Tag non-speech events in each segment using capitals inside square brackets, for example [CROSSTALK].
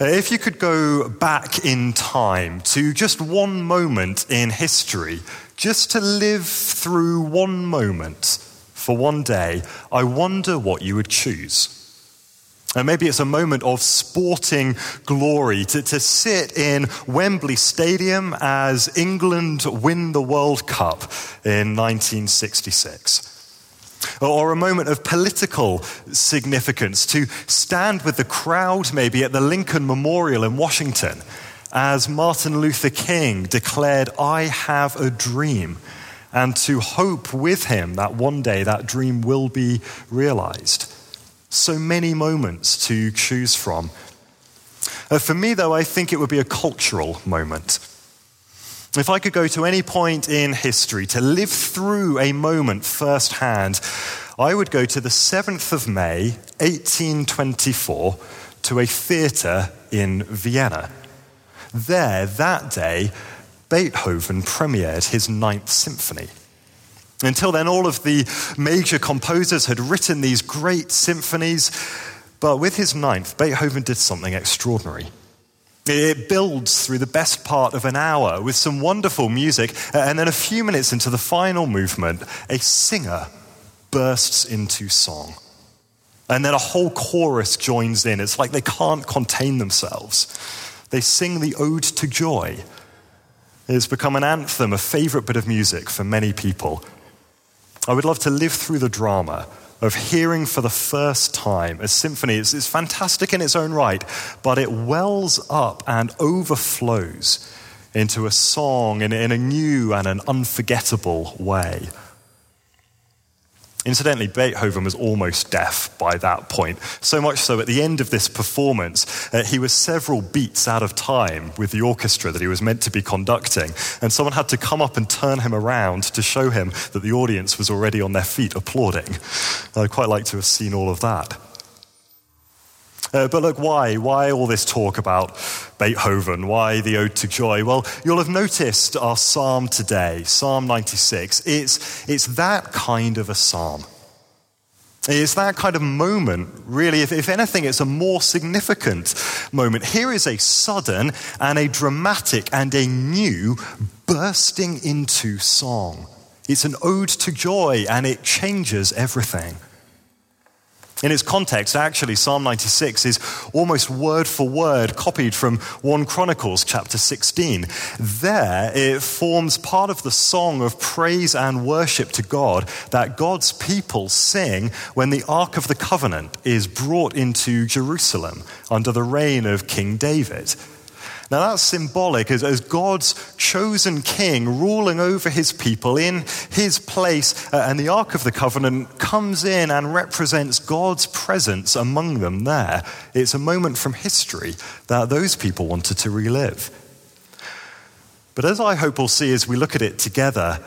Uh, If you could go back in time to just one moment in history, just to live through one moment for one day, I wonder what you would choose. And maybe it's a moment of sporting glory to, to sit in Wembley Stadium as England win the World Cup in 1966. Or a moment of political significance to stand with the crowd, maybe at the Lincoln Memorial in Washington, as Martin Luther King declared, I have a dream, and to hope with him that one day that dream will be realized. So many moments to choose from. Uh, for me, though, I think it would be a cultural moment. If I could go to any point in history to live through a moment firsthand, I would go to the 7th of May, 1824, to a theatre in Vienna. There, that day, Beethoven premiered his Ninth Symphony. Until then, all of the major composers had written these great symphonies, but with his ninth, Beethoven did something extraordinary. It builds through the best part of an hour with some wonderful music, uh, and then a few minutes into the final movement, a singer bursts into song. And then a whole chorus joins in. It's like they can't contain themselves. They sing the Ode to Joy. It's become an anthem, a favorite bit of music for many people. I would love to live through the drama of hearing for the first time a symphony. It's, it's, fantastic in its own right, but it wells up and overflows into a song in, in a new and an unforgettable way. Incidentally, Beethoven was almost deaf by that point. So much so, at the end of this performance, uh, he was several beats out of time with the orchestra that he was meant to be conducting. And someone had to come up and turn him around to show him that the audience was already on their feet applauding. I'd quite like to have seen all of that. Uh, but look, why? Why all this talk about Beethoven? Why the Ode to Joy? Well, you'll have noticed our psalm today, Psalm 96. It's, it's that kind of a psalm. It's that kind of moment, really. If, if anything, it's a more significant moment. Here is a sudden and a dramatic and a new bursting into song. It's an ode to joy and it changes everything. In its context, actually, Psalm 96 is almost word for word copied from 1 Chronicles chapter 16. There, it forms part of the song of praise and worship to God that God's people sing when the Ark of the Covenant is brought into Jerusalem under the reign of King David. Now, that's symbolic as, as, God's chosen king ruling over his people in his place, uh, and the Ark of the Covenant comes in and represents God's presence among them there. It's a moment from history that those people wanted to relive. But as I hope we'll see as we look at it together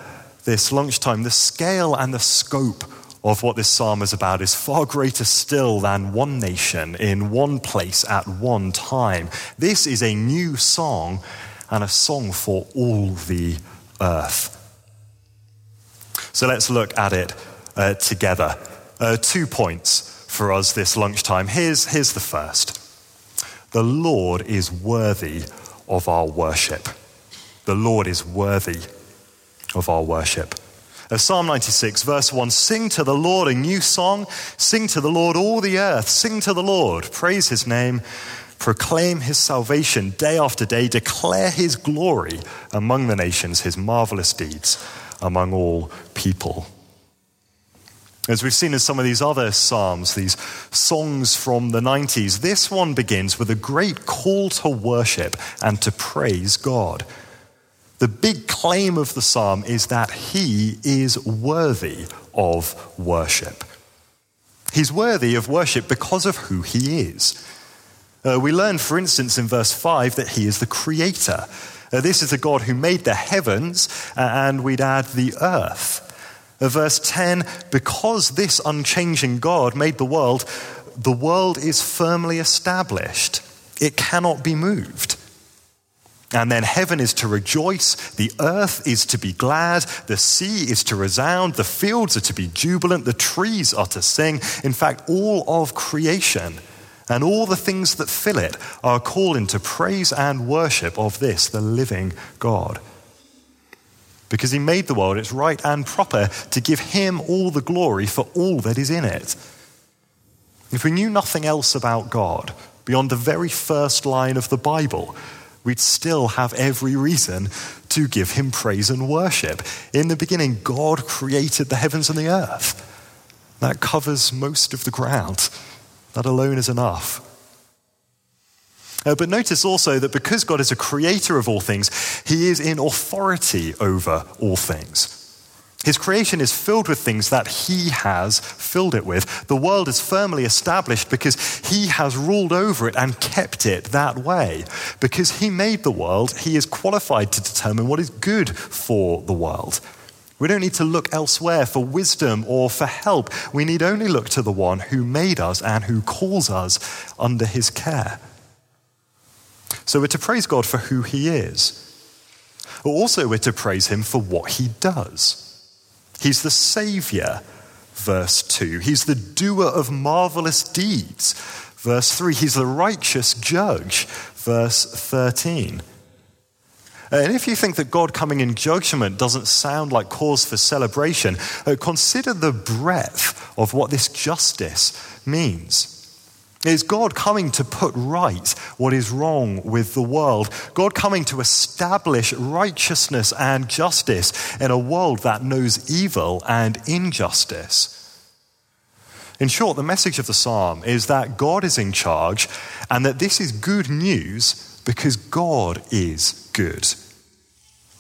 this lunchtime, the scale and the scope of what this psalm is about is far greater still than one nation in one place at one time. This is a new song and a song for all the earth. So let's look at it uh, together. Uh, two points for us this lunchtime. Here's, here's the first The Lord is worthy of our worship. The Lord is worthy of our worship. Psalm 96, verse 1 Sing to the Lord a new song. Sing to the Lord all the earth. Sing to the Lord. Praise his name. Proclaim his salvation day after day. Declare his glory among the nations, his marvelous deeds among all people. As we've seen in some of these other Psalms, these songs from the 90s, this one begins with a great call to worship and to praise God. The big claim of the psalm is that he is worthy of worship. He's worthy of worship because of who he is. Uh, we learn, for instance, in verse 5 that he is the creator. Uh, this is the God who made the heavens, uh, and we'd add the earth. Uh, verse 10 because this unchanging God made the world, the world is firmly established, it cannot be moved. And then heaven is to rejoice, the earth is to be glad, the sea is to resound, the fields are to be jubilant, the trees are to sing. In fact, all of creation and all the things that fill it are called into praise and worship of this, the living God. Because he made the world, it's right and proper to give him all the glory for all that is in it. If we knew nothing else about God beyond the very first line of the Bible, we'd still have every reason to give him praise and worship. In the beginning, God created the heavens and the earth. That covers most of the ground. That alone is enough. Uh, but notice also that because God is a creator of all things, he is in authority over all things. His creation is filled with things that he has filled it with. The world is firmly established because he has ruled over it and kept it that way. Because he made the world, he is qualified to determine what is good for the world. We don't need to look elsewhere for wisdom or for help. We need only look to the one who made us and who calls us under his care. So we're to praise God for who he is. But also, we're to praise him for what he does. He's the Savior, verse 2. He's the doer of marvelous deeds, verse 3. He's the righteous judge, verse 13. And if you think that God coming in judgment doesn't sound like cause for celebration, uh, consider the breadth of what this justice means. Is God coming to put right what is wrong with the world? God coming to establish righteousness and justice in a world that knows evil and injustice? In short, the message of the psalm is that God is in charge and that this is good news because God is good.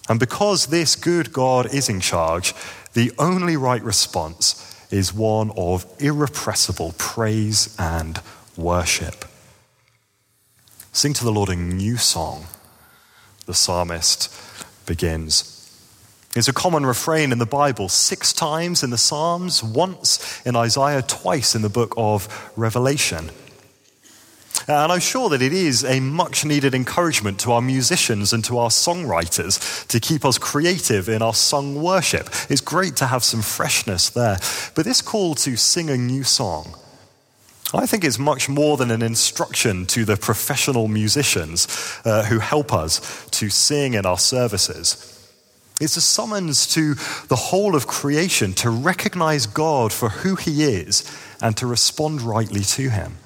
And because this good God is in charge, the only right response is one of irrepressible praise and worship. Sing to the Lord a new song, the psalmist begins. It's a common refrain in the Bible, six times in the Psalms, once in Isaiah, twice in the book of Revelation. And I'm sure that it is a much needed encouragement to our musicians and to our songwriters to keep us creative in our sung worship. It's great to have some freshness there. But this call to sing a new song, I think it's much more than an instruction to the professional musicians uh, who help us to sing in our services. It's a summons to the whole of creation to recognize God for who He is and to respond rightly to Him.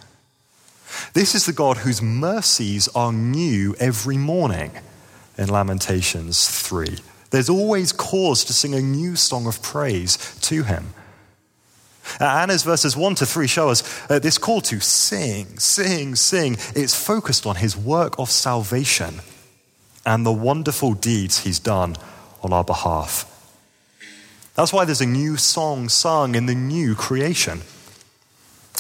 This is the God whose mercies are new every morning in Lamentations 3. There's always cause to sing a new song of praise to him. And as verses 1 to 3 show us, uh, this call to sing, sing, sing, it's focused on his work of salvation and the wonderful deeds he's done on our behalf. That's why there's a new song sung in the new creation.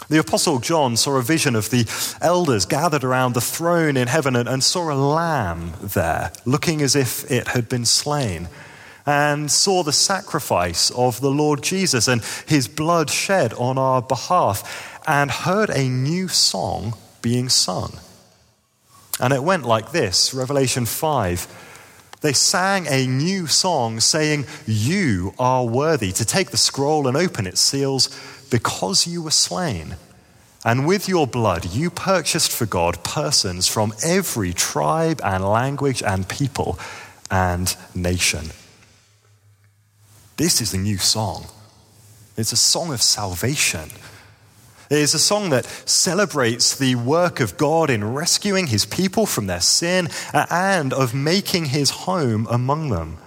The Apostle John saw a vision of the elders gathered around the throne in heaven and, and, saw a lamb there, looking as if it had been slain, and saw the sacrifice of the Lord Jesus and his blood shed on our behalf, and heard a new song being sung. And it went like this Revelation 5. They sang a new song saying, You are worthy to take the scroll and open its seals because you were slain. And with your blood, you purchased for God persons from every tribe and language and people and nation. This is a new song. It's a song of salvation. It is a song that celebrates the work of God in rescuing his people from their sin and of making his home among them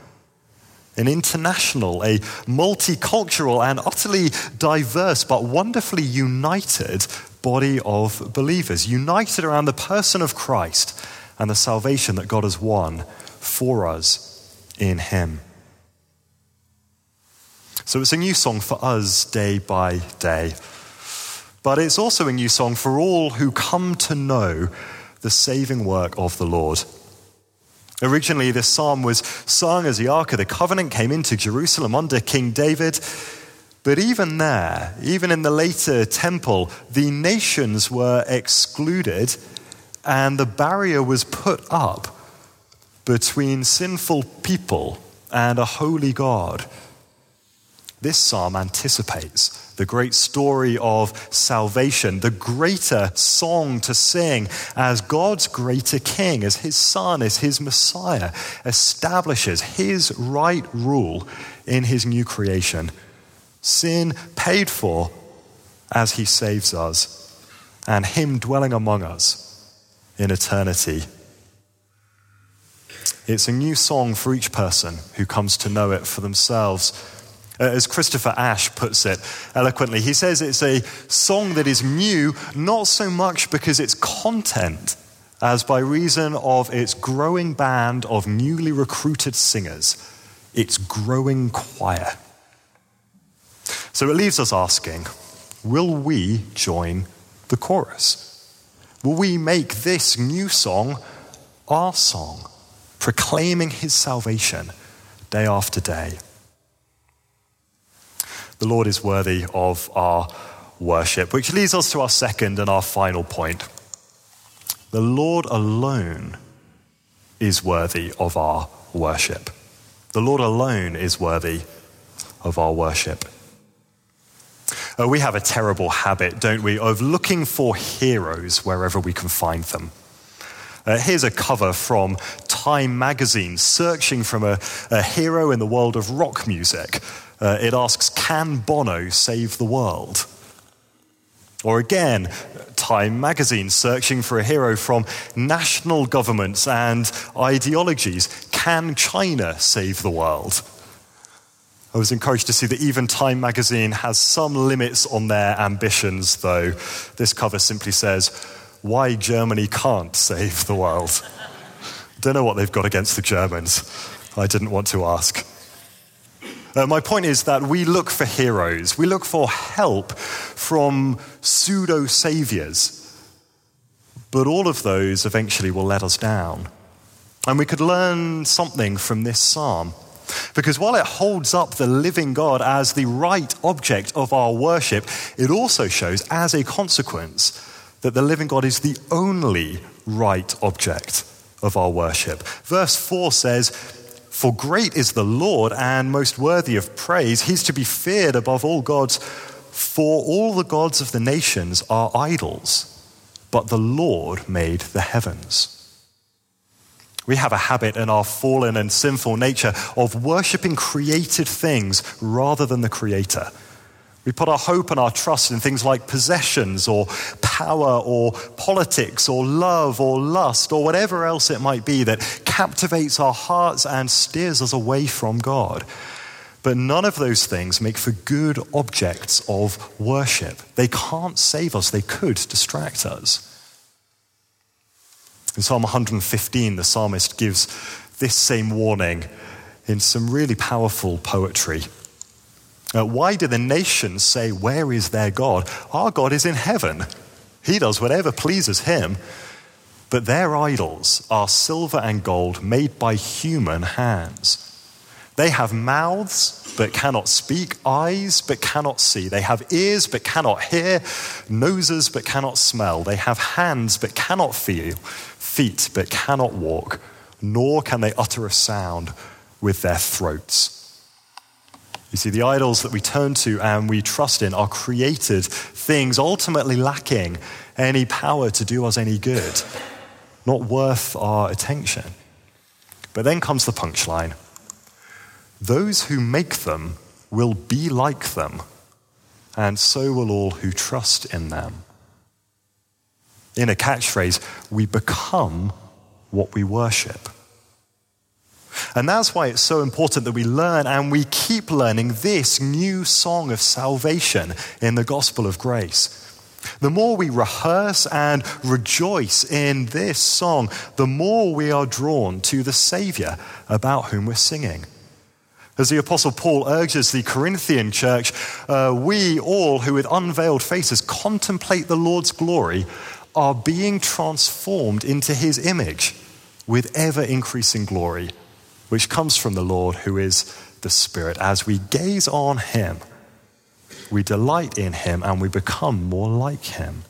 an international, a multicultural, and utterly diverse but wonderfully united body of believers, united around the person of Christ and the salvation that God has won for us in Him. So it's a new song for us day by day. But it's also a new song for all who come to know the saving work of the Lord. Originally, this psalm was sung as the Ark of the Covenant came into Jerusalem under King David. But even there, even in the later temple, the nations were excluded and the barrier was put up between sinful people and a holy God. This psalm anticipates the great story of salvation, the greater song to sing as God's greater king, as his son, as his Messiah, establishes his right rule in his new creation. Sin paid for as he saves us, and him dwelling among us in eternity. It's a new song for each person who comes to know it for themselves uh, as Christopher Ash puts it eloquently, he says it's a song that is new, not so much because its content, as by reason of its growing band of newly recruited singers, its growing choir. So it leaves us asking will we join the chorus? Will we make this new song our song, proclaiming his salvation day after day? The Lord is worthy of our worship, which leads us to our second and our final point. The Lord alone is worthy of our worship. The Lord alone is worthy of our worship. Uh, we have a terrible habit, don't we, of looking for heroes wherever we can find them. Uh, here's a cover from Time magazine searching for a, a hero in the world of rock music. Uh, it asks, Can Bono save the world? Or again, Time magazine searching for a hero from national governments and ideologies. Can China save the world? I was encouraged to see that even Time magazine has some limits on their ambitions, though. This cover simply says, Why Germany can't save the world. [LAUGHS] Don't know what they've got against the Germans. I didn't want to ask. Uh, my point is that we look for heroes, we look for help from pseudo saviors, but all of those eventually will let us down. And we could learn something from this psalm. Because while it holds up the living God as the right object of our worship, it also shows, as a consequence, that the living God is the only right object of our worship. Verse 4 says, for great is the Lord and most worthy of praise. He's to be feared above all gods. For all the gods of the nations are idols, but the Lord made the heavens. We have a habit in our fallen and sinful nature of worshipping created things rather than the Creator. We put our hope and our trust in things like possessions or power or politics or love or lust or whatever else it might be that captivates our hearts and steers us away from God. But none of those things make for good objects of worship. They can't save us, they could distract us. In Psalm 115, the psalmist gives this same warning in some really powerful poetry. Uh, why do the nations say, Where is their God? Our God is in heaven. He does whatever pleases him. But their idols are silver and gold made by human hands. They have mouths but cannot speak, eyes but cannot see. They have ears but cannot hear, noses but cannot smell. They have hands but cannot feel, feet but cannot walk, nor can they utter a sound with their throats. You see, the idols that we turn to and we trust in are created things ultimately lacking any power to do us any good, not worth our attention. But then comes the punchline those who make them will be like them, and so will all who trust in them. In a catchphrase, we become what we worship. And that's why it's so important that we learn and we keep learning this new song of salvation in the gospel of grace. The more we rehearse and rejoice in this song, the more we are drawn to the Savior about whom we're singing. As the Apostle Paul urges the Corinthian church, uh, we all who with unveiled faces contemplate the Lord's glory are being transformed into his image with ever increasing glory which comes from the Lord who is the Spirit. As we gaze on Him, we delight in Him and we become more like Him.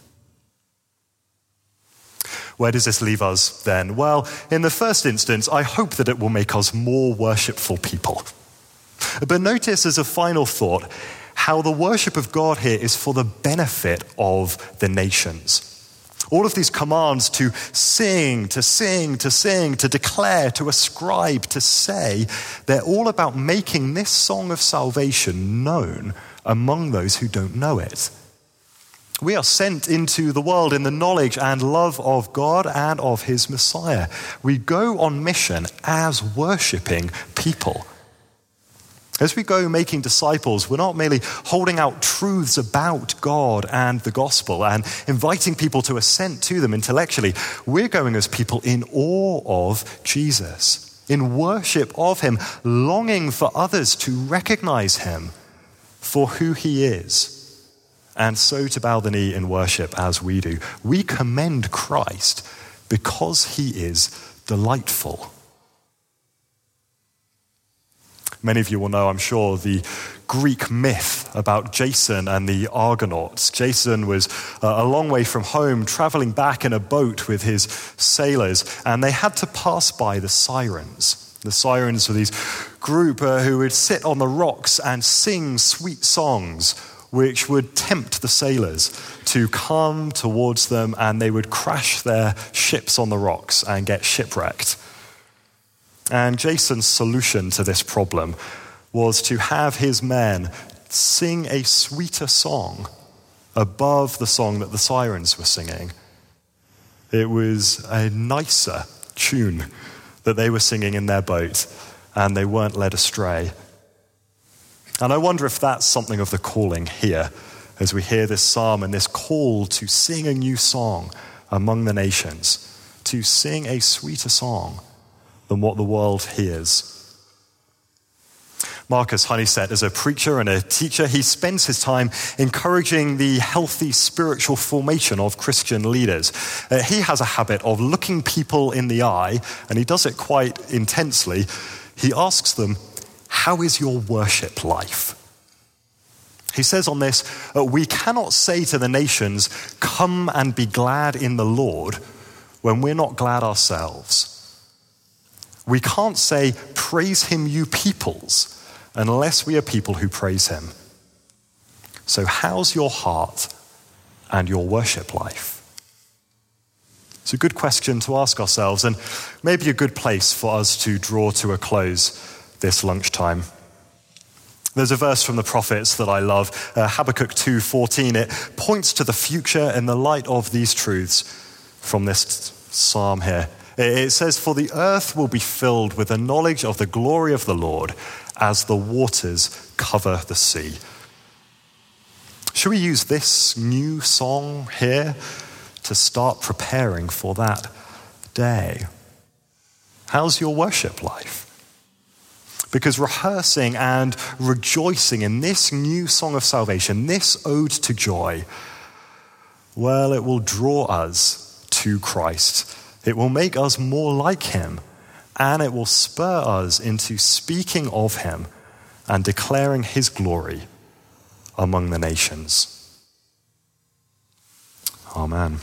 Where does this leave us then? Well, in the first instance, I hope that it will make us more worshipful people. But notice as a final thought how the worship of God here is for the benefit of the nations. All of these commands to sing, to sing, to sing, to declare, to ascribe, to say, they're all about making this song of salvation known among those who don't know it. We are sent into the world in the knowledge and love of God and of His Messiah. We go on mission as worshipping people. As we go making disciples, we're not merely holding out truths about God and the gospel and inviting people to assent to them intellectually. We're going as people in awe of Jesus, in worship of Him, longing for others to recognize Him for who He is, and so to bow the knee in worship as we do. We commend Christ because He is delightful. Many of you will know, I'm sure, the Greek myth about Jason and the Argonauts. Jason was uh, a long way from home, traveling back in a boat with his sailors, and they had to pass by the sirens. The sirens were these group uh, who would sit on the rocks and sing sweet songs which would tempt the sailors to come towards them and they would crash their ships on the rocks and get shipwrecked. And Jason's solution to this problem was to have his men sing a sweeter song above the song that the sirens were singing. It was a nicer tune that they were singing in their boat, and they weren't led astray. And I wonder if that's something of the calling here as we hear this psalm and this call to sing a new song among the nations, to sing a sweeter song than what the world hears. Marcus Honeysett is a preacher and a teacher. He spends his time encouraging the healthy spiritual formation of Christian leaders. Uh, he has a habit of looking people in the eye, and he does it quite intensely. He asks them, How is your worship life? He says on this, uh, We cannot say to the nations, Come and be glad in the Lord, when we're not glad ourselves. We can't say, Praise him, you peoples, unless we are people who praise him. So, how's your heart and your worship life? It's a good question to ask ourselves, and maybe a good place for us to draw to a close this lunchtime. There's a verse from the prophets that I love, uh, Habakkuk 2:14. It points to the future in the light of these truths from this psalm here. It says, For the earth will be filled with the knowledge of the glory of the Lord as the waters cover the sea. Should we use this new song here to start preparing for that day? How's your worship life? Because rehearsing and rejoicing in this new song of salvation, this ode to joy, well, it will draw us to Christ it will make us more like him, and it will spur us into speaking of him and declaring his glory among the nations. Amen.